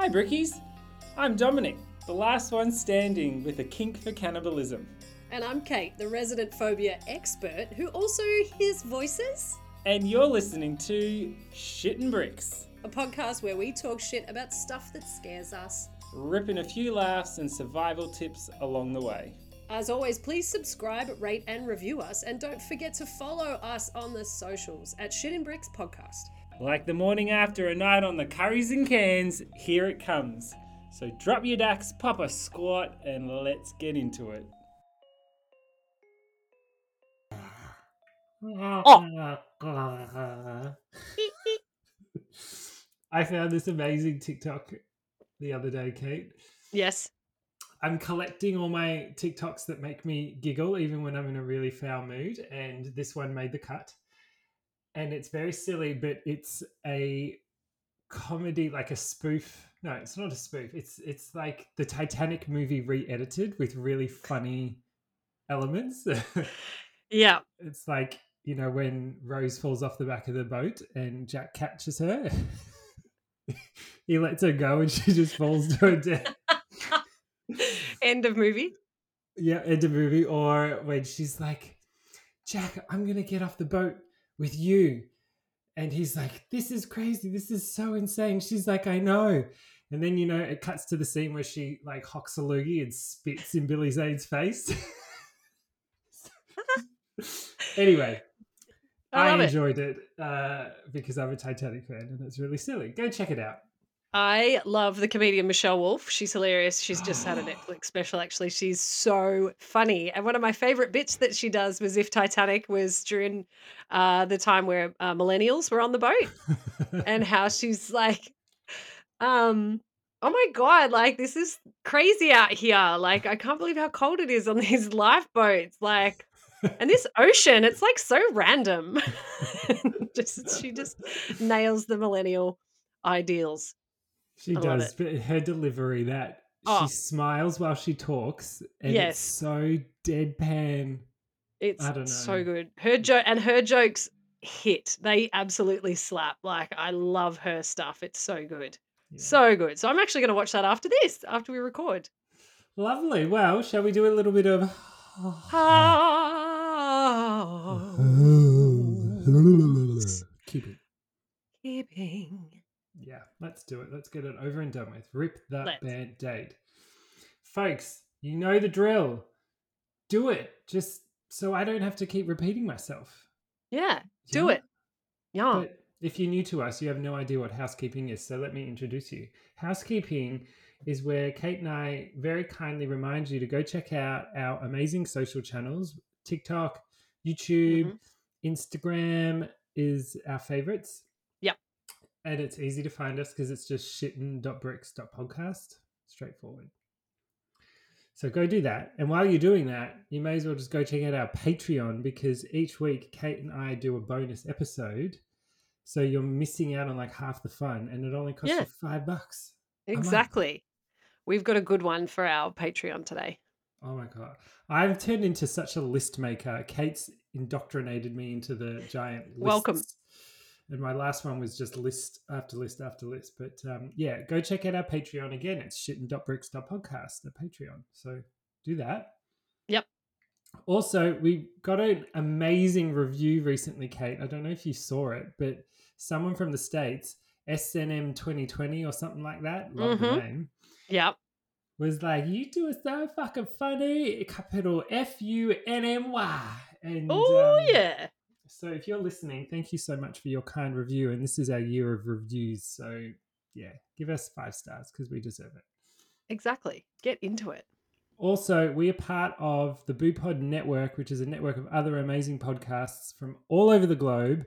Hi, Brickies. I'm Dominic, the last one standing with a kink for cannibalism. And I'm Kate, the resident phobia expert who also hears voices. And you're listening to Shit and Bricks, a podcast where we talk shit about stuff that scares us. ripping a few laughs and survival tips along the way. As always, please subscribe, rate, and review us. And don't forget to follow us on the socials at Shit and Bricks Podcast. Like the morning after a night on the curries and cans, here it comes. So drop your ducks, pop a squat, and let's get into it. Oh. I found this amazing TikTok the other day, Kate. Yes. I'm collecting all my TikToks that make me giggle, even when I'm in a really foul mood. And this one made the cut. And it's very silly, but it's a comedy, like a spoof. No, it's not a spoof. It's it's like the Titanic movie re-edited with really funny elements. Yeah. it's like you know when Rose falls off the back of the boat and Jack catches her. he lets her go and she just falls to her death. End of movie. Yeah, end of movie. Or when she's like, Jack, I'm gonna get off the boat with you. And he's like, This is crazy. This is so insane. She's like, I know. And then you know it cuts to the scene where she like hocks a loogie and spits in Billy Zane's face. anyway, I I, love it. enjoyed it, uh, because I'm a Titanic fan and it's really silly. Go check it out. I love the comedian Michelle Wolf. She's hilarious. She's just had a Netflix special, actually. She's so funny. And one of my favorite bits that she does was if Titanic was during uh, the time where uh, millennials were on the boat and how she's like, um, oh my God, like this is crazy out here. Like, I can't believe how cold it is on these lifeboats. Like, and this ocean, it's like so random. just she just nails the millennial ideals. She I does, but her delivery that Oh. she smiles while she talks, and Yes. it's so deadpan. It's I don't know. so good. Her joke and her jokes hit. They absolutely slap. Like I love her stuff. It's so good. Yeah. So good. So I'm actually going to watch that after this, after we record. lovely. Well, shall we do a little bit of? Keep it. Keeping. Yeah, let's do it. Let's get it over and done with. Rip that Let's. band aid. Folks, you know the drill. Do it just so I don't have to keep repeating myself. Yeah, do Yeah? it. Yeah. But if you're new to us, you have no idea what housekeeping is. So let me introduce you. Housekeeping is where Kate and I very kindly remind you to go check out our amazing social channels TikTok, YouTube, mm-hmm. Instagram is our favorites. And it's easy to find us because it's just shitten.bricks.podcast. Straightforward. So go do that. And while you're doing that, you may as well just go check out our Patreon because each week Kate and I do a bonus episode. So you're missing out on like half the fun and it only costs Yeah. you five bucks. exactly. We've got a good one for our Patreon today. Oh my god. I've turned into such a list maker. Kate's indoctrinated me into the giant lists. Welcome. And my last one was just list after list after list. But um, yeah, go check out our Patreon again. It's shitten.bricks.podcast, the Patreon. So do that. Yep. Also, we got an amazing review recently, Kate. I don't know if you saw it, but someone from the States, SNM 2020 or something like that, love the Mhm. name Yep. was like, "You two are so fucking funny." Capital F U N M Y. And Oh um, yeah. So if you're listening, thank you so much for your kind review. And this is our year of reviews, so yeah, give us five stars because we deserve it. Exactly. Get into it. Also, we are part of the BooPod Network, which is a network of other amazing podcasts from all over the globe.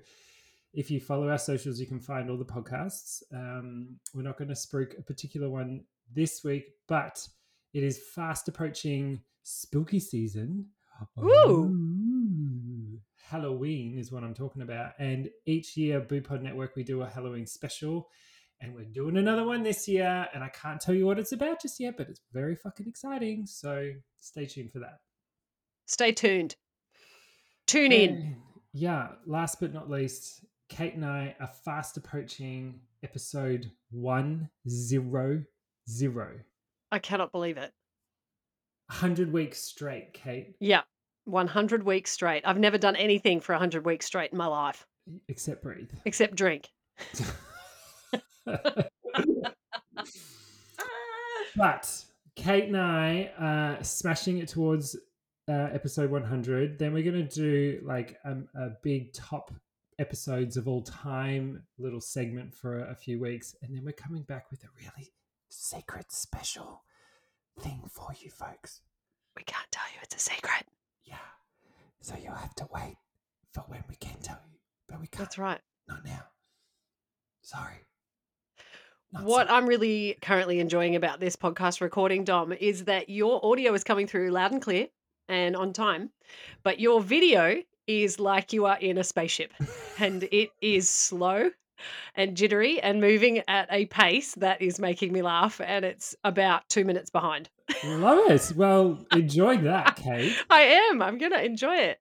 If you follow our socials, you can find all the podcasts. Um, we're not going to spruik a particular one this week, but it is fast approaching spooky season. Ooh. Halloween is what I'm talking about. And each year, BooPod Network, we do a Halloween special. And we're doing another one this year. And I can't tell you what it's about just yet, but it's very fucking exciting. So stay tuned for that. Stay tuned. Tune in. Yeah, last but not least, Kate and I are fast approaching episode 100. I cannot believe it. 100 weeks straight, Kate, Yeah. 100 weeks straight. I've never done anything for 100 weeks straight in my life except breathe. except drink. but Kate and I are smashing it towards uh, episode 100. Then we're going to do like um, a big top episodes of all time little segment for a, a few weeks. And then we're coming back with a really secret special thing for you folks. We can't tell you it's a secret. Yeah. So you'll have to wait for when we can tell you. But we can't. That's right. Not now. Sorry. Not What sorry. I'm really currently enjoying about this podcast recording, Dom, is that your audio is coming through loud and clear and on time, but your video is like you are in a spaceship and it is slow and jittery and moving at a pace that is making me laugh and it's about two minutes behind. Love it. Well, enjoy that, Kate. I am. I'm going to enjoy it.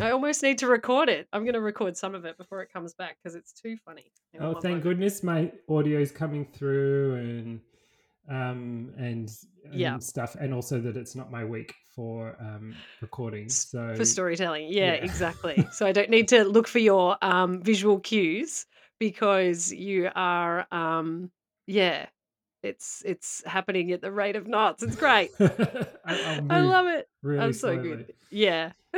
I almost need to record it. I'm going to record some of it before it comes back because it's too funny. Hang Oh, thank moment. goodness my audio is coming through and um and, and Yeah. stuff, and also that it's not my week for um recording. So for storytelling. Yeah, yeah. exactly. so I don't need to look for your um, visual cues because you are, um, yeah, it's it's happening at the rate of knots. It's great. I, I love it. really I'm so slowly. good. Yeah.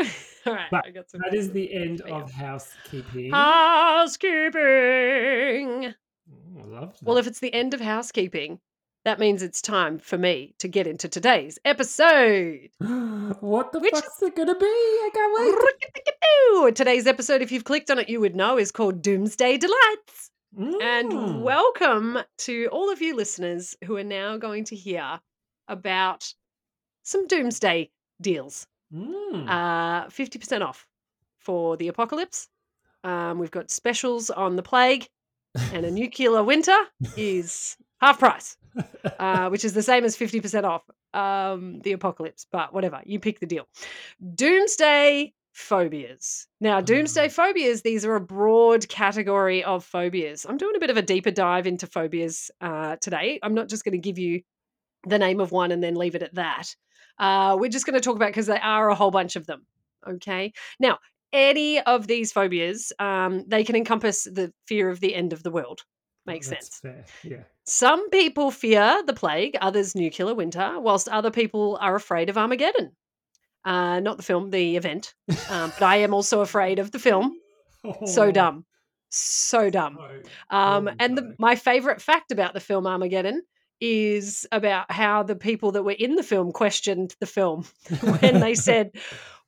All right. But I got some. That is the end of housekeeping. housekeeping. Oh, I love Well, if it's the end of housekeeping, that means it's time for me to get into today's episode. what the Which- fuck's it gonna be? I can't wait. Today's episode, if you've clicked on it, you would know, is called Doomsday Delights. Mm. And welcome to all of you listeners who are now going to hear about some doomsday deals. Mm. Uh, 50% off for the apocalypse. Um, we've got specials on the plague, and a nuclear winter is half price, uh, which is the same as 50% off um, the apocalypse. But whatever, you pick the deal. Doomsday phobias. Now, doomsday Mm. phobias, these are a broad category of phobias. I'm doing a bit of a deeper dive into phobias uh, today. I'm not just going to give you the name of one and then leave it at that. Uh, we're just going to talk about because there are a whole bunch of them. Okay. Now, any of these phobias, um, they can encompass the fear of the end of the world. Makes That's sense. Fair. Yeah. Some people fear the plague, others nuclear winter, whilst other people are afraid of Armageddon. Uh, not the film, the event. Um, but I am also afraid of the film. So Oh, dumb. So dumb. so Um, and the, my favorite fact about the film Armageddon is about how the people that were in the film questioned the film when they said,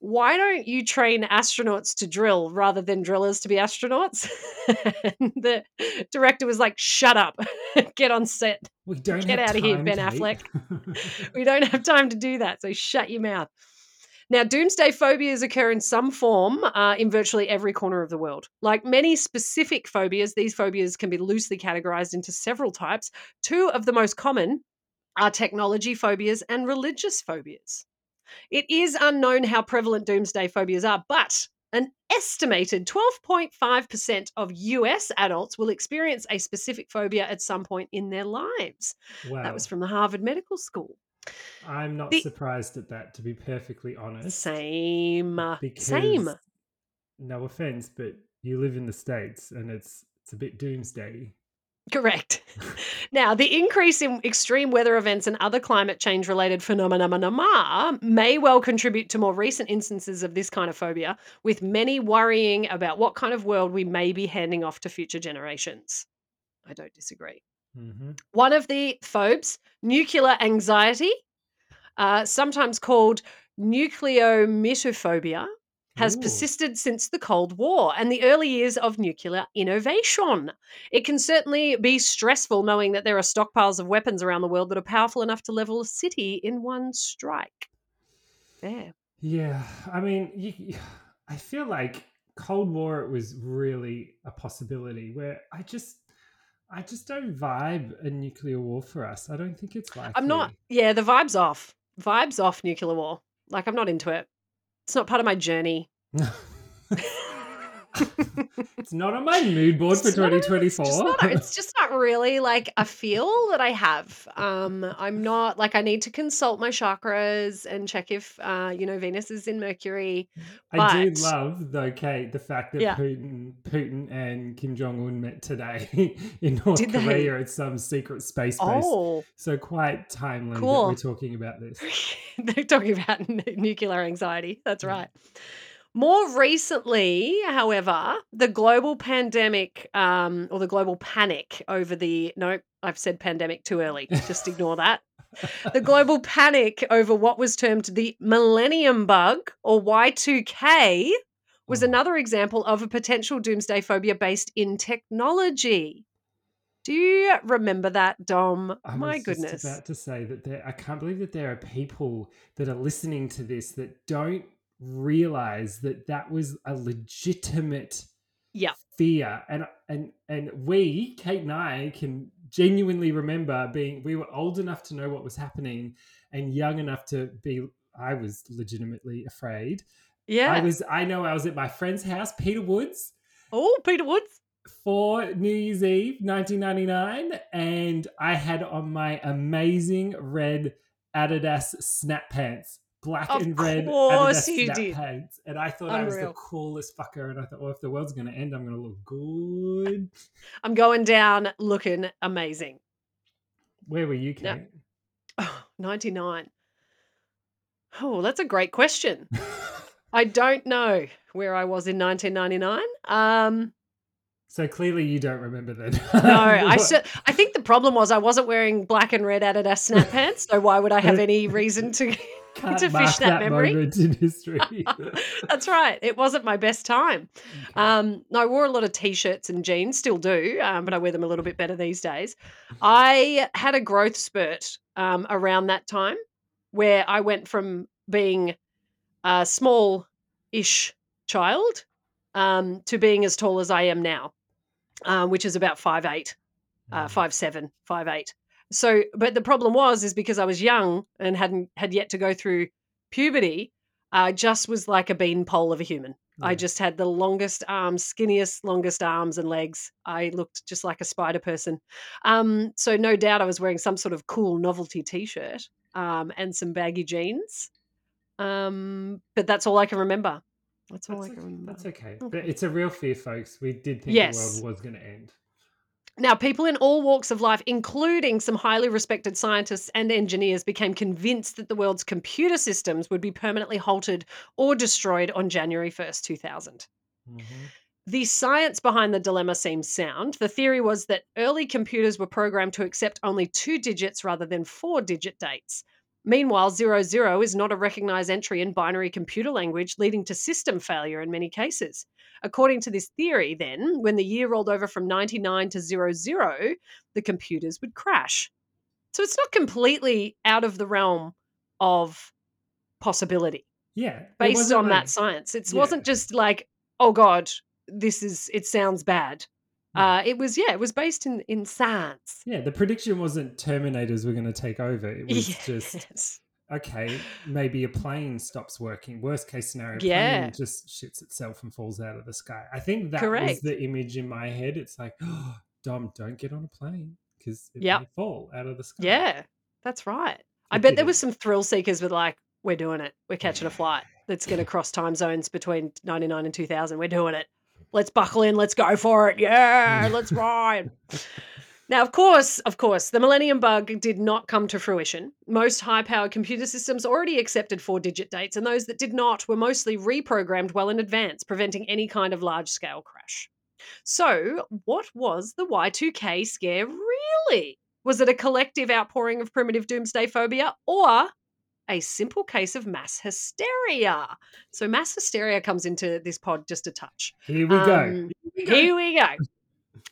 Why don't you train astronauts to drill rather than drillers to be astronauts? and the director was like, Shut up, get on set. we don't get have of here, Ben Affleck. We don't have time to do that, so shut your mouth. Now, doomsday phobias occur in some form uh, in virtually every corner of the world. Like many specific phobias, these phobias can be loosely categorized into several types. Two of the most common are technology phobias and religious phobias. It is unknown how prevalent doomsday phobias are, but an estimated 12.5% of US adults will experience a specific phobia at some point in their lives. wow. That was from the Harvard Medical School. I'm not the- surprised at that, to be perfectly honest. Same. Same. No offense, but you live in the states, and it's it's a bit doomsday. Correct. now, the increase in extreme weather events and other climate change related phenomena may well contribute to more recent instances of this kind of phobia, with many worrying about what kind of world we may be handing off to future generations. I don't disagree. hmm One of the phobes, nuclear anxiety, uh, sometimes called nucleomituphobia, has Ooh. persisted since the Cold War and the early years of nuclear innovation. It can certainly be stressful knowing that there are stockpiles of weapons around the world that are powerful enough to level a city in one strike. There. Yeah, I mean, you, I feel like Cold War it was really a possibility. Where I just, I just don't vibe a nuclear war for us. I don't think it's likely. I'm not, yeah, the vibe's off. Vibe's off nuclear war. Like, I'm not into it. It's not part of my journey. it's not on my mood board for It's not 2024. It's just, not, it's just not really like a feel that I have. Um, I'm not like I need to consult my chakras and check if uh, you know Venus is in Mercury. I do love, though, Kate, the fact that Yeah. Putin, Putin and Kim Jong Un met today in North Did they? Korea at some secret space base. Oh, So quite timely that we're talking about this. they're talking about n- nuclear anxiety. That's right. More recently, however, the global pandemic um, or the global panic over the no, I've said pandemic too early. Just ignore that. The global panic over what was termed the millennium bug or Y2K was Oh. another example of a potential doomsday phobia based in technology. Do you remember that, Dom? I My was goodness. about to say that there, I can't believe that there are people that are listening to this that don't realize that that was a legitimate Yeah. fear and and and we kate and i can genuinely remember being we were old enough to know what was happening and young enough to be i was legitimately afraid Yeah. i was i know i was at my friend's house peter woods oh, Peter Woods. for New Year's Eve 1999, and I had on my amazing red Adidas snap pants, black Of and red Adidas you snap did. pants, and I thought I was the coolest fucker. And I thought, well, if the world's going to end, I'm going to look good. I'm going down looking amazing. Where were you, Kate? Yeah. Oh, 99. Oh, that's a great question. I don't know where I was in 1999. Um, so clearly, you don't remember then. no, I I think the problem was I wasn't wearing black and red Adidas snap pants, so why would I have any reason to? Can't to fish that memory. moment in history. That's right. It wasn't my best time. Um, no, I wore a lot of t-shirts and jeans, still do, um, but I wear them a little bit better these days. I had a growth spurt um, around that time where I went from being a small-ish child um, to being as tall as I am now, uh, which is about five eight, uh, five seven, five eight. So, but the problem was is because I was young and hadn't had yet to go through puberty. I just was like a beanpole of a human. I just had the longest arms, skinniest, longest arms and legs. I looked just like a spider person. Um, so no doubt I was wearing some sort of cool novelty T-shirt um, and some baggy jeans. Um, but that's all I can remember. That's all That's I can okay. remember. That's okay. Okay. But it's a real fear, folks. We did think the world was going to end. Now, people in all walks of life, including some highly respected scientists and engineers, became convinced that the world's computer systems would be permanently halted or destroyed on January 1st, 2000. Mhm. The science behind the dilemma seems sound. The theory was that early computers were programmed to accept only two digits rather than four digit dates. Meanwhile, 00 is not a recognized entry in binary computer language, leading to system failure in many cases. According to this theory, then, when the year rolled over from 99 to 00, the computers would crash. So it's not completely out of the realm of possibility Yeah. based on like- that science. It Yeah. wasn't just like, oh God, this is, it sounds bad. Uh, it was, yeah, it was based in, in science. Yeah, the prediction wasn't Terminators were going to take over. It was just okay. Maybe a plane stops working. Worst case scenario, Yeah. plane just shits itself and falls out of the sky. I think that was the image in my head. It's like, oh, Dom, don't get on a plane because it Yep. may fall out of the sky. Yeah, that's right. I bet there was some thrill seekers with like, we're doing it. We're catching a flight that's going to cross time zones between 99 and 2000. We're doing it. Let's buckle in. Let's go for it. Yeah, let's ride. Now, of course, of course, the Millennium Bug did not come to fruition. Most high powered computer systems already accepted four digit dates, and those that did not were mostly reprogrammed well in advance, preventing any kind of large scale crash. So, what was the Y2K scare really? Was it a collective outpouring of primitive doomsday phobia or a simple case of mass hysteria? So, mass hysteria comes into this pod just a touch. Here we go. Um, Here we go.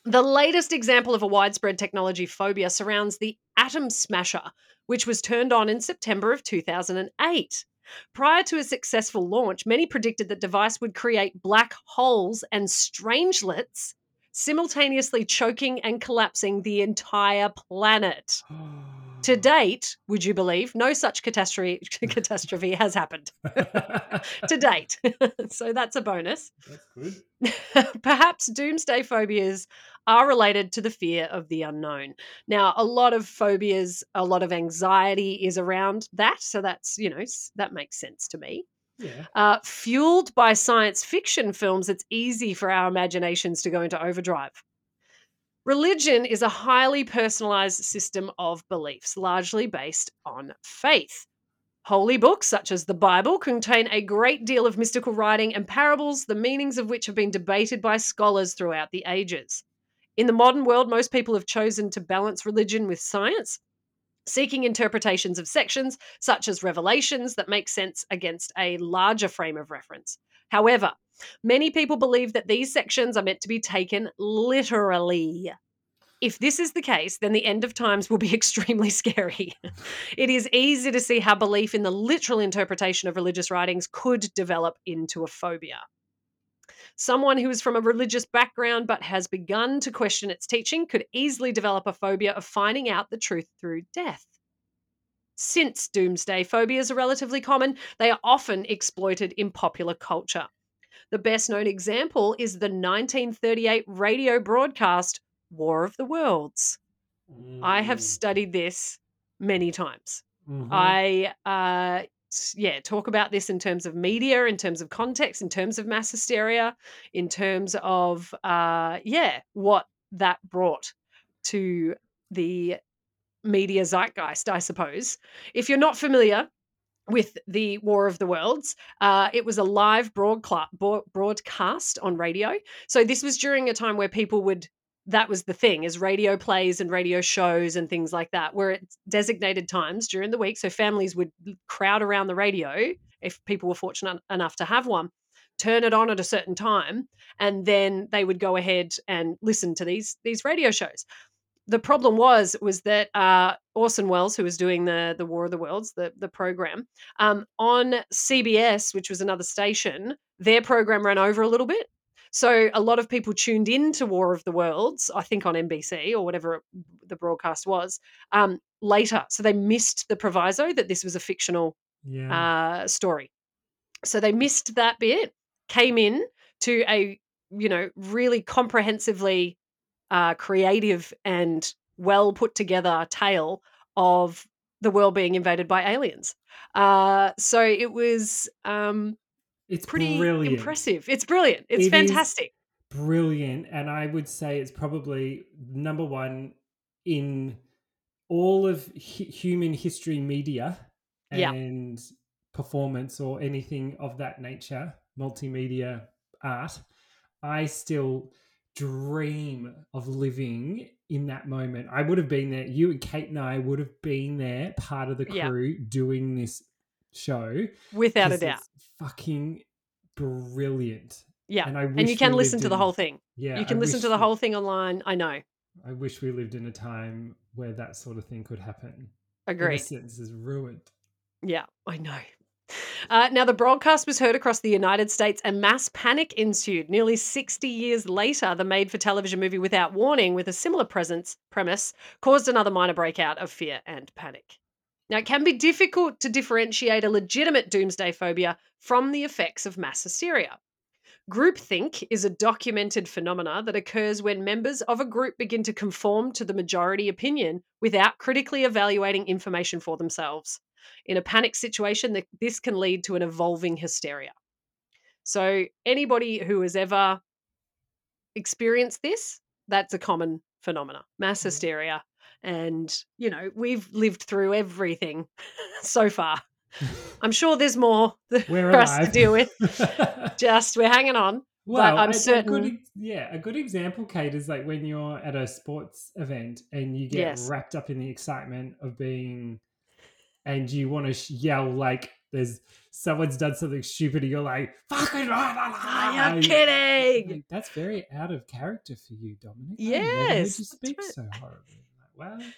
The latest example of a widespread technology phobia surrounds the Atom Smasher, which was turned on in September of 2008. Prior to a successful launch, many predicted that device would create black holes and strangelets, simultaneously choking and collapsing the entire planet. To date, would you believe, no such catastrophe catastrophe has happened to date. so that's a bonus. That's good. Perhaps doomsday phobias are related to the fear of the unknown. Now, a lot of phobias, a lot of anxiety is around that. So that's, you know, that makes sense to me. Yeah. Uh, fueled by science fiction films, it's easy for our imaginations to go into overdrive. Religion is a highly personalized system of beliefs, largely based on faith. Holy books, such as the Bible, contain a great deal of mystical writing and parables, the meanings of which have been debated by scholars throughout the ages. In the modern world, most people have chosen to balance religion with science, seeking interpretations of sections, such as revelations, that make sense against a larger frame of reference. However, many people believe that these sections are meant to be taken literally. If this is the case, then the end of times will be extremely scary. it is easy to see how belief in the literal interpretation of religious writings could develop into a phobia. Someone who is from a religious background but has begun to question its teaching could easily develop a phobia of finding out the truth through death. Since doomsday phobias are relatively common, they are often exploited in popular culture. The best known example is the 1938 radio broadcast War of the Worlds. I have Mm. studied this many times. Mhm. I uh yeah, talk about this in terms of media, in terms of context, in terms of mass hysteria, in terms of uh yeah, what that brought to the media zeitgeist, I suppose. If you're not familiar with the War of the Worlds, uh, it was a live broadcast on radio. So this was during a time where people would that was the thing is radio plays and radio shows and things like that were at designated times during the week so families would crowd around the radio if people were fortunate enough to have one turn it on at a certain time and then they would go ahead and listen to these these radio shows the problem was was that uh, Orson Welles, who was doing the the War of the Worlds, the the program um, on CBS, which was another station, their program ran over a little bit. So a lot of people tuned in to War of the Worlds, I think on NBC or whatever it- the broadcast was, um, later. So they missed the proviso that this was a fictional Yeah. uh, story. So they missed that bit, came in to a you know really comprehensively uh, creative and well put together tale of the world being invaded by aliens. Uh, so it was um, it's pretty brilliant. impressive. It's brilliant. It's It fantastic. brilliant and i would say it's probably number one in all of hu- human history media Yeah. and performance or anything of that nature multimedia art i still dream of living in that moment i would have been there you and kate and i would have been there part of the Yeah. crew doing this show Without a doubt. it's fucking brilliant Yeah. and I And you can listen to the whole thing. Yeah, you can I listen to the we- whole thing online. I know. I wish we lived in a time where that sort of thing could happen. Agreed. Innocence is ruined. Yeah, I know. Uh, now, the broadcast was heard across the United States and mass panic ensued. Nearly 60 years later, the made for television movie Without Warning, with a similar presence, premise, caused another minor breakout of fear and panic. Now, it can be difficult to differentiate a legitimate doomsday phobia from the effects of mass hysteria. Groupthink is a documented phenomena that occurs when members of a group begin to conform to the majority opinion without critically evaluating information for themselves. In a panic situation, th- this can lead to an evolving hysteria. So, anybody who has ever experienced this, that's a common phenomena mass Mm. hysteria. And, you know, we've lived through everything so far. I'm sure there's more for us to deal with. Just we're hanging on. well, I'm a- a good certain- yeah, a good example, Kate, is like when you're at a sports event and you get Yes. wrapped up in the excitement of being, and you want to yell like there's someone's done something stupid, and you're like, "Fucking!" Are you kidding? Like, that's very out of character for you, Dominic. I never heard Yes, you speak right. so horribly. Like, well,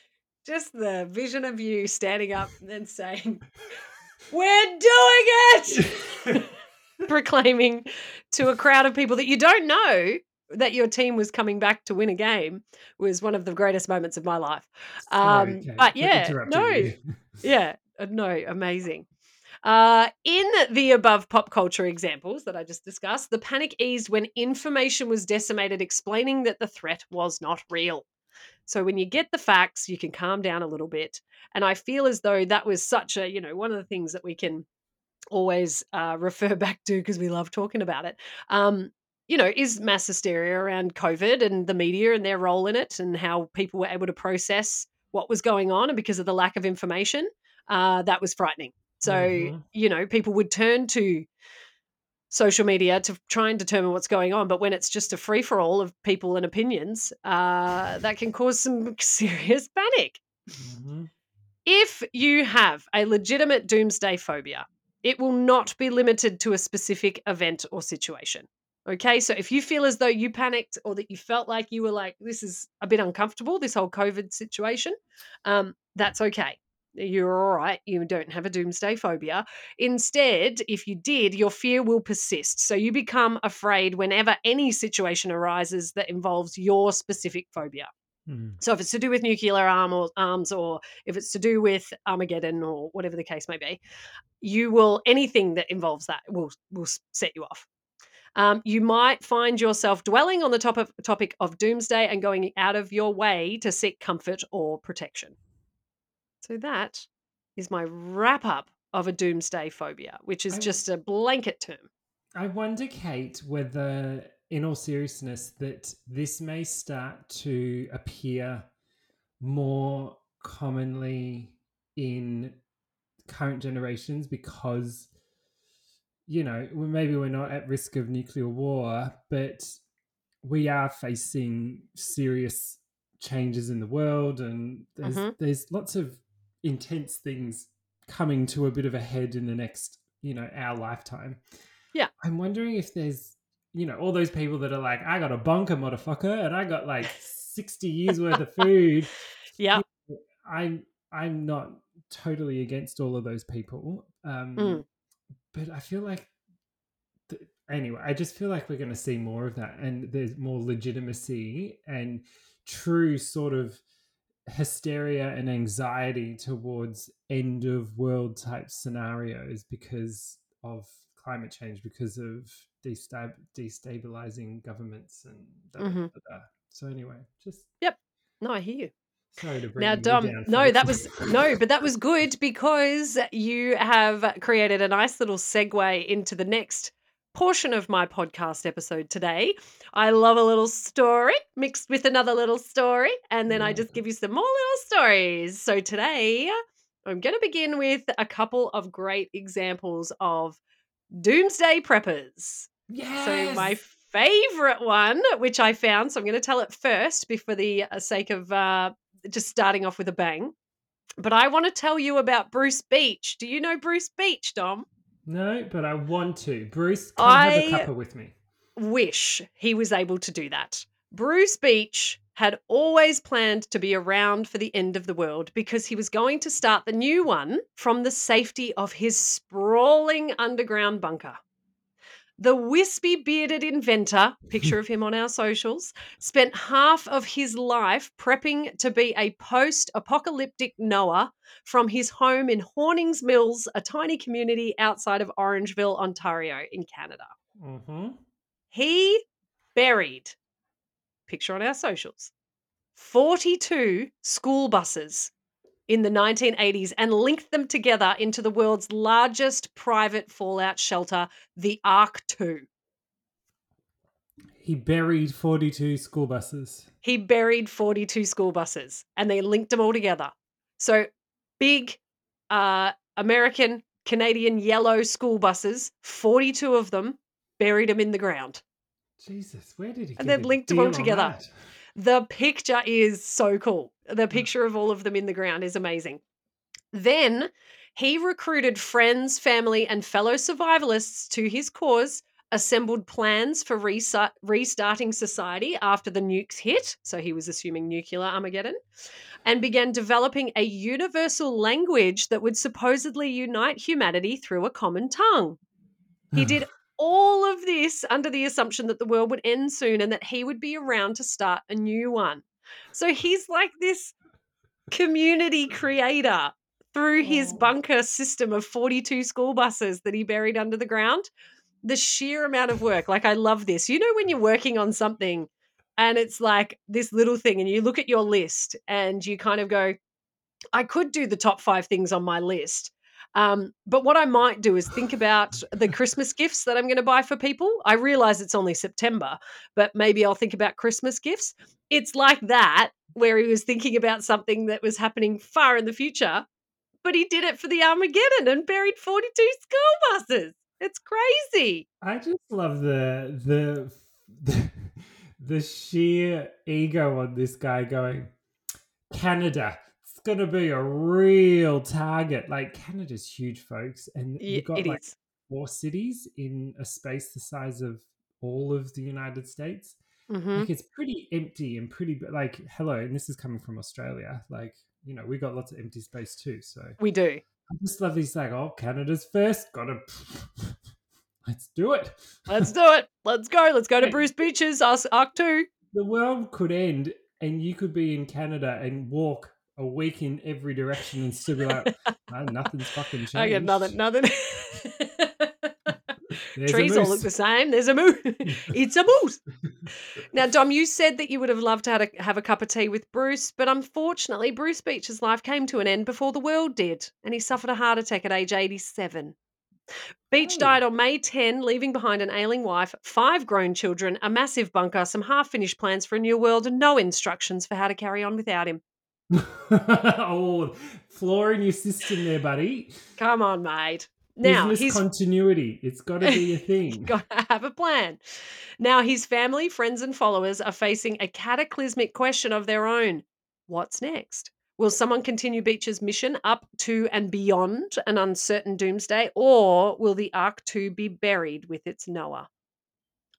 Just the vision of you standing up and then saying, We're doing it! Proclaiming to a crowd of people that you don't know that your team was coming back to win a game was one of the greatest moments of my life. Um, but yeah, no, yeah, uh, no, amazing. Uh, in the above pop culture examples that I just discussed, the panic eased when information was decimated, explaining that the threat was not real. So when you get the facts, you can calm down a little bit. And I feel as though that was such a, you know, one of the things that we can always uh, refer back to because we love talking about it. Um, you know, is mass hysteria around COVID and the media and their role in it, and how people were able to process what was going on, and because of the lack of information, uh, that was frightening. So Mhm. you know, people would turn to social media to try and determine what's going on, but when it's just a free for all of people and opinions, uh, that can cause some serious panic. Mhm. If you have a legitimate doomsday phobia, it will not be limited to a specific event or situation. Okay, so if you feel as though you panicked or that you felt like you were like, this is a bit uncomfortable, this whole COVID situation, um, that's okay. You're all right. You don't have a doomsday phobia. Instead, if you did, your fear will persist. So you become afraid whenever any situation arises that involves your specific phobia. Mm. So if it's to do with nuclear arm or arms, or if it's to do with Armageddon or whatever the case may be, you will anything that involves that will will set you off. Um, you might find yourself dwelling on the top of, topic of doomsday and going out of your way to seek comfort or protection. So that is my wrap up of a doomsday phobia, which is just a blanket term. I wonder, Kate, whether, in all seriousness, that this may start to appear more commonly in current generations because, you know, maybe we're not at risk of nuclear war, but we are facing serious changes in the world, and there's Mhm. there's lots of intense things coming to a bit of a head in the next, you know, our lifetime. Yeah. I'm wondering if there's, you know, all those people that are like, I got a bunker, motherfucker, and I got like 60 years worth of food. Yeah. I'm I'm not totally against all of those people, um, Mm. But I feel like th- anyway, I just feel like we're going to see more of that, and there's more legitimacy and true sort of hysteria and anxiety towards end of world type scenarios because of climate change, because of destab- destabilizing governments and Mhm. da. so anyway, just yep. No, I hear you. Sorry to bring Now, Dom, no, that was no, but that was good because you have created a nice little segue into the next portion of my podcast episode today. I love a little story mixed with another little story, and then I just give you some more little stories. So today, I'm going to begin with a couple of great examples of doomsday preppers. yes. So my favorite one, which I found, so I'm going to tell it first, before the uh, sake of uh, just starting off with a bang. But I want to tell you about Bruce Beach. Do you know Bruce Beach, Dom? No, but I want to. Bruce, come have a I- cuppa with me. Wish he was able to do that. Bruce Beach had always planned to be around for the end of the world because he was going to start the new one from the safety of his sprawling underground bunker. The wispy bearded inventor, picture of him on our socials, spent half of his life prepping to be a post apocalyptic Noah from his home in Hornings Mills, a tiny community outside of Orangeville, Ontario, in Canada. Mm-hmm. He buried, picture on our socials, 42 school buses in the 1980s and linked them together into the world's largest private fallout shelter, the Ark 2. He buried 42 school buses. He buried 42 school buses and they linked them all together. So big uh, American, Canadian yellow school buses, 42 of them, buried them in the ground. Jesus, where did he And a linked them all together. The picture is so cool. Mm. The picture of all of them in the ground is amazing. Then he recruited friends, family, and fellow survivalists to his cause, assembled plans for restarting society after the nukes hit. So he was assuming nuclear Armageddon, and began developing a universal language that would supposedly unite humanity through a common tongue. He did all of this under the assumption that the world would end soon and that he would be around to start a new one. So he's like this community creator through his Oh. bunker system of 42 school buses that he buried under the ground. The sheer amount of work, like I love this. You know, when you're working on something and it's like this little thing, and you look at your list and you kind of go, I could do the top five things on my list. Um, but what I might do is think about the Christmas gifts that I'm going to buy for people. I realize it's only September, but maybe I'll think about Christmas gifts. It's like that, where he was thinking about something that was happening far in the future, but he did it for the Armageddon and buried 42 school buses. It's crazy. I just love the the the, the sheer ego on this guy going Canada. It's gonna be a real target. Like Canada's huge, folks, and Y- you've got like is. four cities in a space the size of all of the United States. Mhm. Like it's pretty empty and pretty like hello, and this is coming from Australia. Like you know, we got lots of empty space too. So We do. I just love these like, oh, Canada's first. Gotta let's do it. Let's do it. Let's go. Let's go to Bruce Beaches, Ark Ark 2. the world could end and you could be in Canada and walk a week in every direction and still be like, "Ah, nothing's fucking changed. I get nothing, nothing. There's Trees all look the same. There's a moose. it's a moose. Now, Dom, you said that you would have loved to have a, have a cup of tea with Bruce, but unfortunately, Bruce Beach's life came to an end before the world did, and he suffered a heart attack at age 87. Beach Oh. died on May 10, leaving behind an ailing wife, five grown children, a massive bunker, some half finished plans for a new world, and no instructions for how to carry on without him. oh, flaw in your system there, buddy. Come on, mate. Now, Business he's continuity. It's got to be a thing. got to have a plan. Now, his family, friends, and followers are facing a cataclysmic question of their own. What's next? Will someone continue Beach's mission up to and beyond an uncertain doomsday, or will the Ark 2 be buried with its Noah?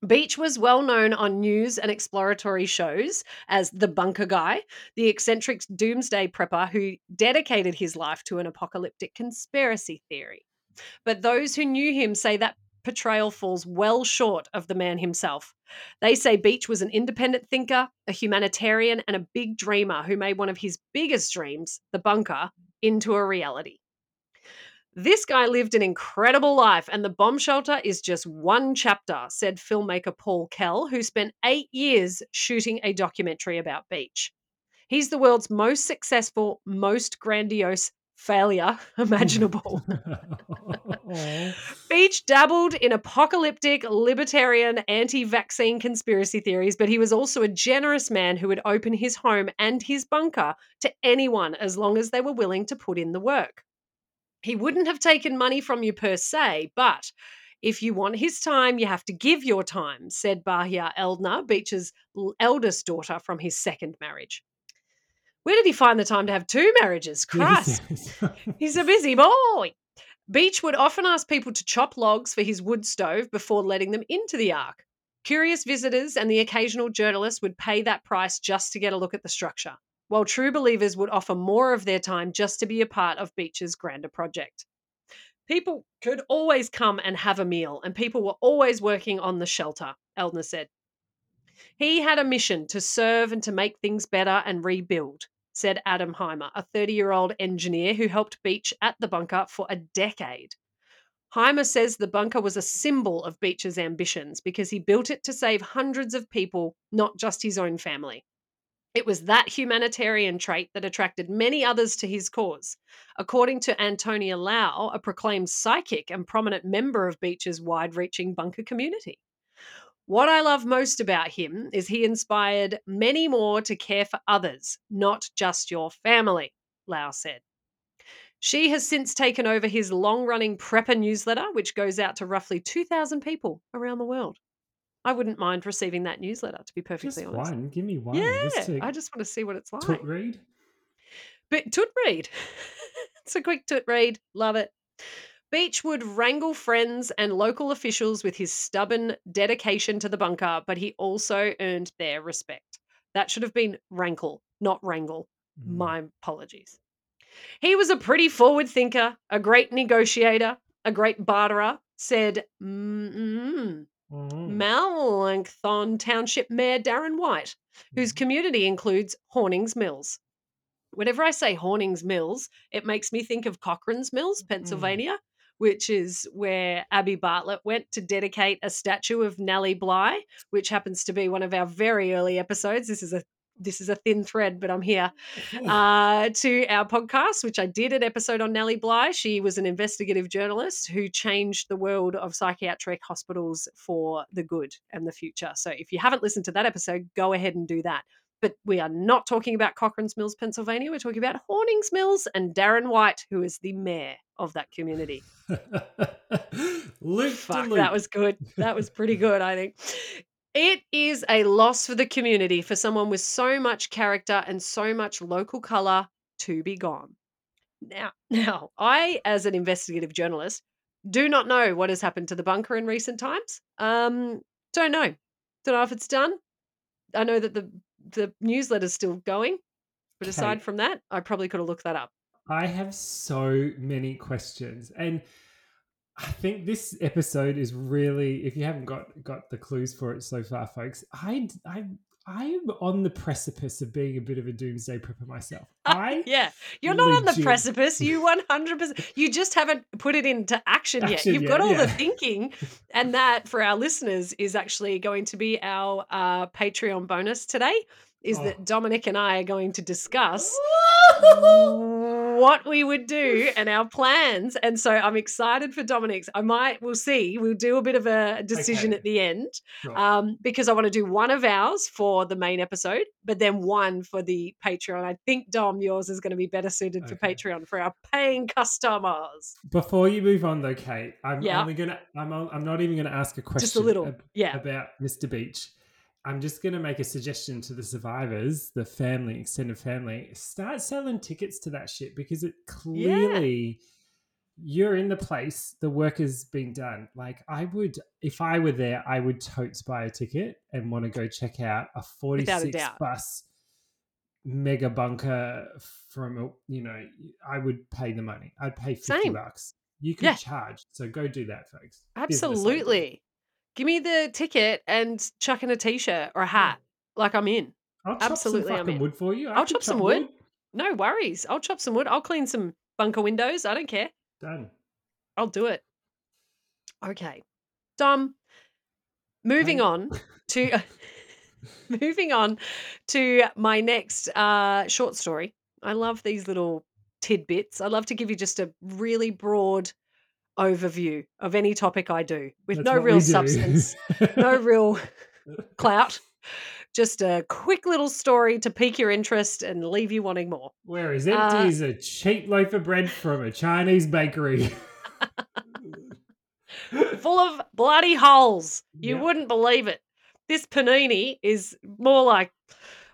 Beach was well known on news and exploratory shows as the bunker guy, the eccentric doomsday prepper who dedicated his life to an apocalyptic conspiracy theory. But those who knew him say that portrayal falls well short of the man himself. They say Beach was an independent thinker, a humanitarian, and a big dreamer who made one of his biggest dreams, the bunker, into a reality. This guy lived an incredible life, and the bomb shelter is just one chapter, said filmmaker Paul Kell, who spent eight years shooting a documentary about Beach. He's the world's most successful, most grandiose failure imaginable. Beach dabbled in apocalyptic, libertarian, anti vaccine conspiracy theories, but he was also a generous man who would open his home and his bunker to anyone as long as they were willing to put in the work. He wouldn't have taken money from you per se, but if you want his time, you have to give your time, said Bahia Eldner, Beach's eldest daughter from his second marriage. Where did he find the time to have two marriages? Christ. He's a busy boy. Beach would often ask people to chop logs for his wood stove before letting them into the ark. Curious visitors and the occasional journalist would pay that price just to get a look at the structure, while true believers would offer more of their time just to be a part of Beach's grander project. People could always come and have a meal, and people were always working on the shelter, Eldner said. He had a mission to serve and to make things better and rebuild, said Adam Heimer, a 30 year old engineer who helped Beach at the bunker for a decade. Heimer says the bunker was a symbol of Beach's ambitions because he built it to save hundreds of people, not just his own family. It was that humanitarian trait that attracted many others to his cause. According to Antonia Lau, a proclaimed psychic and prominent member of Beach's wide reaching bunker community. What I love most about him is he inspired many more to care for others, not just your family, Lau said. She has since taken over his long running Prepper newsletter, which goes out to roughly 2,000 people around the world. I wouldn't mind receiving that newsletter, to be perfectly Just honest. one. Give me one. Yeah, Just to I just want to see what it's like. toot read. But toot read. it's a quick toot read. Love it. Beach would wrangle friends and local officials with his stubborn dedication to the bunker, but he also earned their respect. That should have been rankle, not wrangle. Mm. My apologies. He was a pretty forward thinker, a great negotiator, a great barterer, said mm, Mm. Melancthon Township Mayor Darren White, whose community includes Hornings Mills. Whenever I say Hornings Mills, it makes me think of Cochran's Mills, Pennsylvania, which is where Abby Bartlett went to dedicate a statue of Nellie Bly, which happens to be one of our very early episodes. This is a this is a thin thread, but I'm here uh, to our podcast, which I did an episode on Nellie Bly. She was an investigative journalist who changed the world of psychiatric hospitals for the good and the future. So if you haven't listened to that episode, go ahead and do that. But we are not talking about Cochran's Mills, Pennsylvania. We're talking about Hornings Mills and Darren White, who is the mayor of that community. Fuck, that was good. That was pretty good, I think. It is a loss for the community for someone with so much character and so much local color to be gone. Now, now, I, as an investigative journalist, do not know what has happened to the bunker in recent times. Um, don't know. Don't know if it's done. I know that the the newsletter's still going, but aside from that, I probably could have looked that up. I have so many questions, and I think this episode is really. If you haven't got got the clues for it so far, folks, I I I'm on the precipice of being a bit of a doomsday prepper myself. I Yeah, you're not on the precipice. You 100%. You just haven't put it into action, yet. Action You've yet, got all the thinking, and that for our listeners is actually going to be our uh, Patreon bonus today. Is Oh. that Dominic and I are going to discuss what we would do and our plans. And so I'm excited for Dominic's. I might, we'll see. We'll do a bit of a decision Okay. at the end Sure. um, because I want to do one of ours for the main episode, but then one for the Patreon. I think Dom, yours is going to be better suited for Patreon for our paying customers. Before you move on, though, Kate, I'm Yeah. only gonna. I'm. on- I'm not even gonna ask a question. Just a little, ab- yeah. About Mr. Beach. I'm just gonna make a suggestion to the survivors, the family, extended family. Start selling tickets to that shit because it clearly. You're in the place. The work has been done. Like I would, if I were there, I would totes buy a ticket and want to go check out a 46 doubt. bus mega bunker from a you know i would pay the money i'd pay 50 Same. bucks you could Yeah. charge so go do that folks. Absolutely. Give me the ticket and chuck in a t shirt or a hat. Like I'm in. i'll chop Absolutely, some I'm fucking in. wood for you I I'll chop some wood. No worries. I'll chop some wood. I'll clean some bunker windows. I don't care. done I'll do it. Okay. Dom, moving on to moving on to my next uh, short story. I love these little tidbits. I love to give you just a really broad overview of any topic I do with That's no real substance, no real clout. Just a quick little story to pique your interest and leave you wanting more. We're empty Uh, as a cheap loaf of bread from a Chinese bakery. full of bloody holes. You Yeah. wouldn't believe it. This panini is more like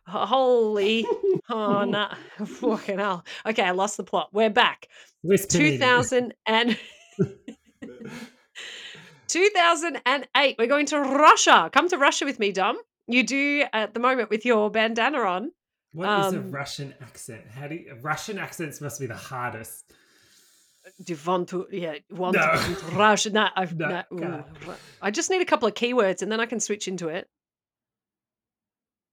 holy. Oh no, fucking hell. Okay, I lost the plot. We're back. Swiss 2000 and 2008. We're going to Russia. Come to Russia with me, Dom. You do at the moment with your bandana on. What is a um, Russian accent? How do you, Russian accents must be the hardest. Do you want to? Yeah, want No. to come to Russia? No, I've, No, no, I just need a couple of keywords and then I can switch into it.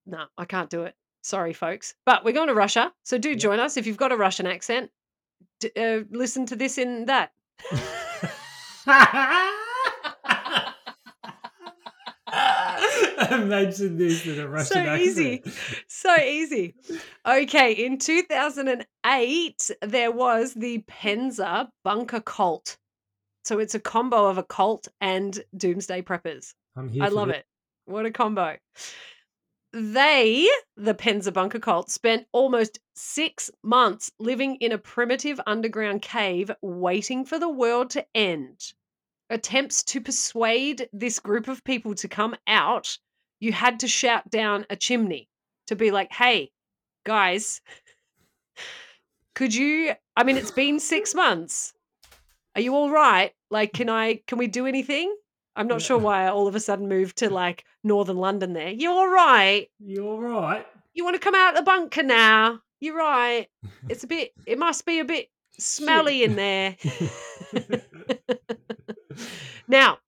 No, I can't do it. Sorry, folks. But we're going to Russia, so do Yeah. join us if you've got a Russian accent. D- uh, listen to this in that. Imagine this in a Russian so accent. easy so easy. Okay in 2008 there was the penza bunker cult. So it's a combo of a cult and doomsday preppers. I'm here i love this. it. What a combo. They the penza bunker cult spent almost six months living in a primitive underground cave waiting for the world to end. Attempts to persuade this group of people to come out you had to shout down a chimney to be like, hey, guys, could you? I mean, it's been six months. Are you all right? Like, can I, can we do anything? I'm not sure why I all of a sudden moved to like northern London there. You're all right? You're all right? You want to come out of the bunker now? You're right. It's a bit, it must be a bit smelly in there. Now,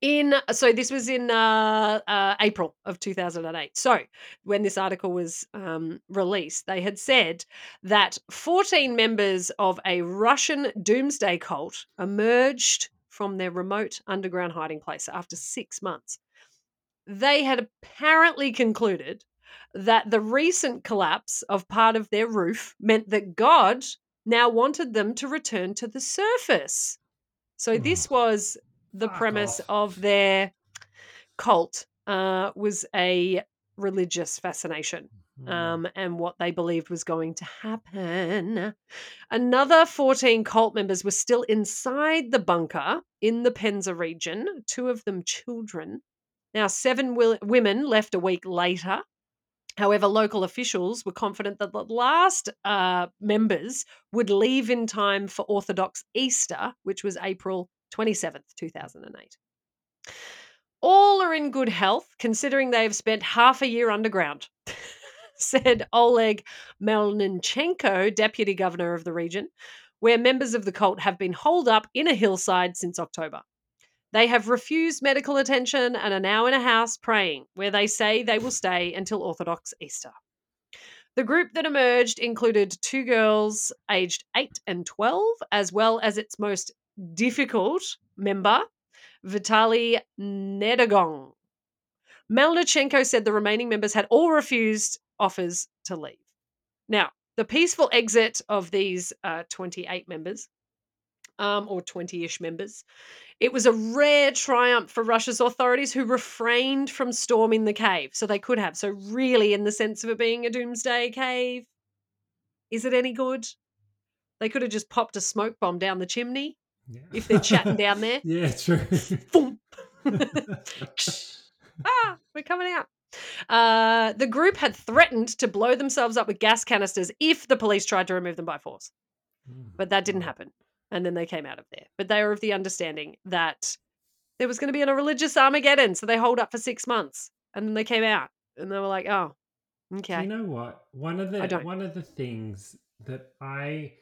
in so this was in uh, uh, April of 2008. So when this article was um, released, they had said that 14 members of a Russian doomsday cult emerged from their remote underground hiding place after six months. They had apparently concluded that the recent collapse of part of their roof meant that God now wanted them to return to the surface. So this was the Fuck premise off. of their cult uh, was a religious fascination Mm. um, and what they believed was going to happen. Another 14 cult members were still inside the bunker in the Penza region, two of them children. Now, seven women left a week later. However, local officials were confident that the last uh, members would leave in time for Orthodox Easter, which was April 27th, 2008. All are in good health, considering they have spent half a year underground, said Oleg Melnichenko, deputy governor of the region, where members of the cult have been holed up in a hillside since October. They have refused medical attention and are now in a house praying, where they say they will stay until Orthodox Easter. The group that emerged included two girls aged 8 and 12, as well as its most difficult member, Vitaly Nedogong. Melnichenko said the remaining members had all refused offers to leave. Now, the peaceful exit of these uh, 28 members, um, or 20 ish members, it was a rare triumph for Russia's authorities who refrained from storming the cave. So they could have. So, really, in the sense of it being a doomsday cave, is it any good? They could have just popped a smoke bomb down the chimney Yeah. if they're chatting down there. Yeah, true. Thump. ah, we're coming out. Uh, the group had threatened to blow themselves up with gas canisters if the police tried to remove them by force, but that didn't happen. And then they came out of there. But they were of the understanding that there was going to be a religious Armageddon, so they holed up for six months, and then they came out, and they were like, "Oh, okay." you know what? One of the one of the things that I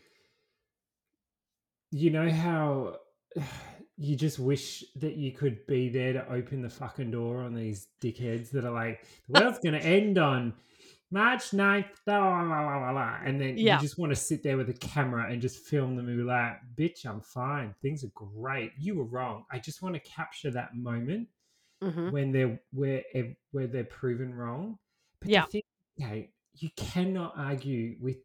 you know how you just wish that you could be there to open the fucking door on these dickheads that are like, the world's gonna end on March 9th, blah, blah, blah, blah, blah, blah," and then Yeah. you just want to sit there with a camera and just film them and be like, bitch, I'm fine. Things are great. You were wrong. I just want to capture that moment hmm when they're where where they're proven wrong. But Yeah. the thing, okay, you cannot argue with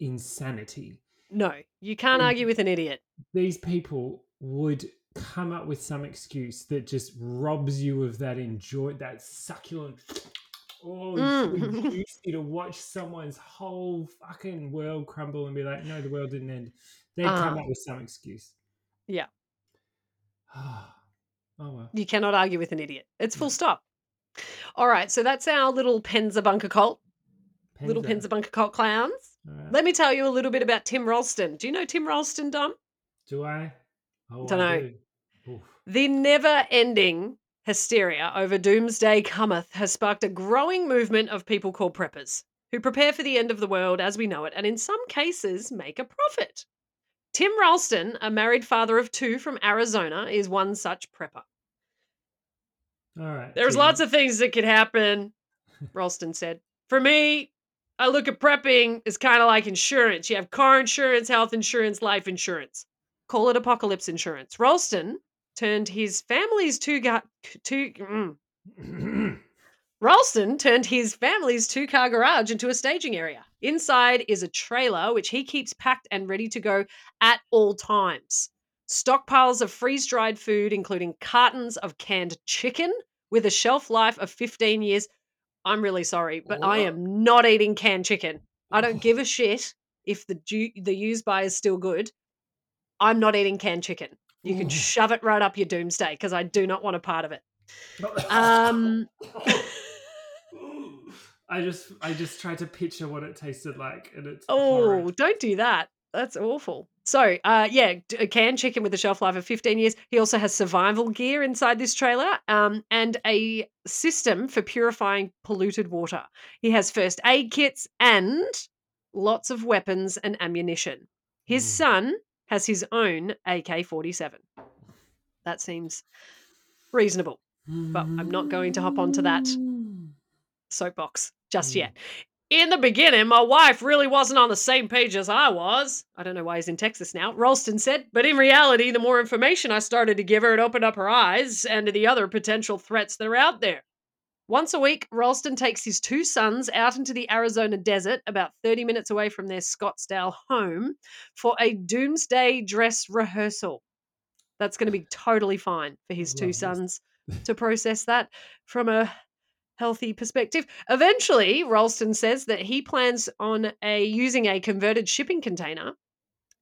insanity. No, you can't Mm. argue with an idiot. These people would come up with some excuse that just robs you of that enjoy that succulent. Oh, it's so Mm. juicy to watch someone's whole fucking world crumble and be like, no, the world didn't end. They'd come Uh-huh. up with some excuse. Yeah. oh well. You cannot argue with an idiot. It's full stop. All right, so that's our little Penza bunker cult, little Penza. Penza bunker cult clowns. Right. Let me tell you a little bit about Tim Ralston. Do you know Tim Ralston, Dom? Do I? Oh, Dunno. Do. The never ending hysteria over doomsday cometh has sparked a growing movement of people called preppers who prepare for the end of the world as we know it and in some cases make a profit. Tim Ralston, a married father of two from Arizona, is one such prepper. All right. There's Tim. lots of things that could happen, Ralston said. For me, I look at prepping as kind of like insurance. You have car insurance, health insurance, life insurance. Call it apocalypse insurance. Ralston turned his family's two got two mm. Ralston turned his family's two car garage into a staging area. Inside is a trailer which he keeps packed and ready to go at all times. Stockpiles of freeze dried food, including cartons of canned chicken with a shelf life of 15 years. I'm really sorry, but I am not eating canned chicken. I don't give a shit if the ju- the use by is still good. I'm not eating canned chicken. You can shove it right up your doomsday because I do not want a part of it. Um, I just I just tried to picture what it tasted like, and it's Oh, horrid. don't do that. That's awful. So, uh, yeah, a canned chicken with a shelf life of 15 years. He also has survival gear inside this trailer um, and a system for purifying polluted water. He has first aid kits and lots of weapons and ammunition. His Mm. son has his own AK 47. That seems reasonable. But I'm not going to hop onto that soapbox just Mm. yet. In the beginning, my wife really wasn't on the same page as I was. I don't know why he's in Texas now. Ralston said, but in reality, the more information I started to give her, it opened up her eyes and to the other potential threats that are out there. Once a week, Ralston takes his two sons out into the Arizona desert, about 30 minutes away from their Scottsdale home, for a doomsday dress rehearsal. That's going to be totally fine for his two sons to process that from a healthy perspective. Eventually, Ralston says that he plans on a using a converted shipping container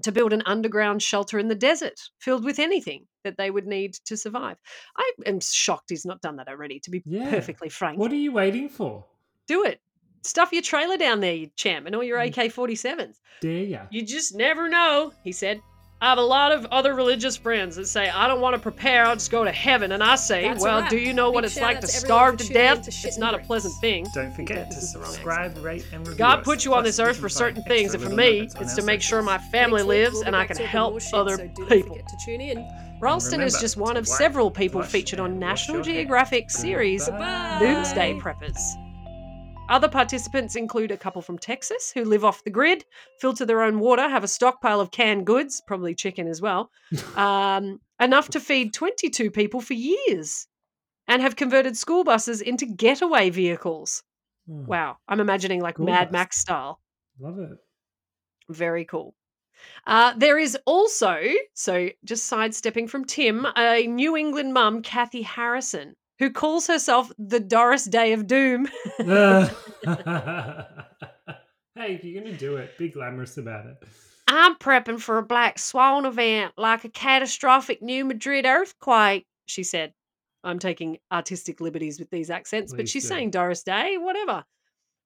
to build an underground shelter in the desert filled with anything that they would need to survive. I am shocked he's not done that already, to be Yeah. perfectly frank. What are you waiting for? Do it. Stuff your trailer down there, you champ, and all your Mm. AK 47s. Dare ya? You just never know, he said. I have a lot of other religious friends that say, I don't want to prepare, I'll just go to heaven. And I say, That's well, do you know what Big it's shout like to to starve to death? to It's and not a pleasant thing. Don't forget to is the wrong subscribe, rate, and review God put you on this earth for certain things, and for me, it's to make sure my family lives and I can help other so do not people. to tune in. Ralston is just one of several people featured on uh, National your. Geographic series Doomsday Preppers. Other participants include a couple from Texas who live off the grid, filter their own water, have a stockpile of canned goods, probably chicken as well, um, enough to feed 22 people for years, and have converted school buses into getaway vehicles. Oh, Wow, I'm imagining like School Mad. Max style. Love it. Very cool. Uh, there is also, so just sidestepping from Tim, a New England mum, Kathy Harrison, who calls herself the Doris Day of Doom. hey, if you're gonna do it, be glamorous about it. I'm prepping for a black swan event like a catastrophic New Madrid earthquake, she said. I'm taking artistic liberties with these accents, but she's do. saying Doris Day, whatever.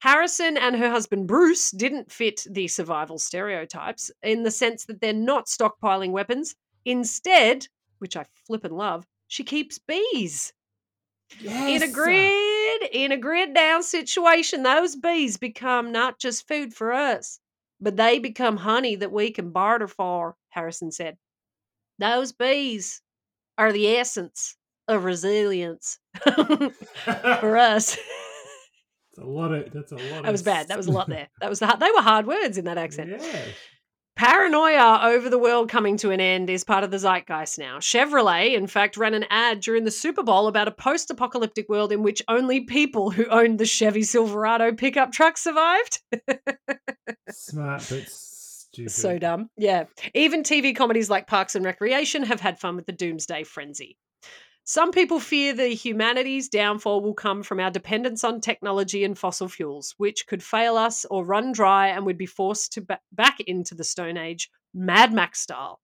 Harrison and her husband Bruce didn't fit the survival stereotypes in the sense that they're not stockpiling weapons. Instead, which I flip and love, she keeps bees. In a grid, in a grid down situation, those bees become not just food for us, but they become honey that we can barter for, Harrison said. Those bees are the essence of resilience for us. It's a lot of. That's a lot. that was bad. That was a lot there. That was the they were hard words in that accent. Yeah. Paranoia over the world coming to an end is part of the zeitgeist now. Chevrolet, in fact, ran an ad during the Super Bowl about a post apocalyptic world in which only people who owned the Chevy Silverado pickup truck survived. Smart but stupid. so dumb. Yeah. Even TV comedies like Parks and Recreation have had fun with the doomsday frenzy. Some people fear the humanity's downfall will come from our dependence on technology and fossil fuels, which could fail us or run dry and we'd be forced to ba- back into the Stone Age, Mad Max style.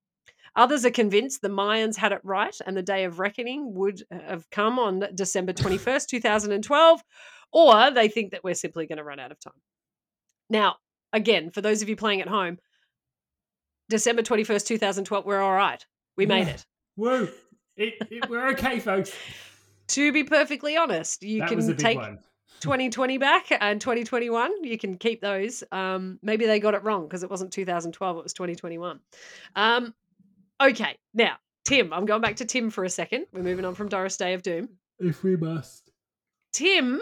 Others are convinced the Mayans had it right and the day of reckoning would uh, have come on December 21st, 2012, or they think that we're simply going to run out of time. Now, again, for those of you playing at home, December 21st, 2012, we're all right. We made Yeah. it. Woo! It, it, we're okay, folks. To be perfectly honest, you that can was a big take one. 2020 back and 2021. You can keep those. Um, maybe they got it wrong because it wasn't 2012, it was 2021. Um, okay, now, Tim, I'm going back to Tim for a second. We're moving on from Doris Day of Doom. If we must. Tim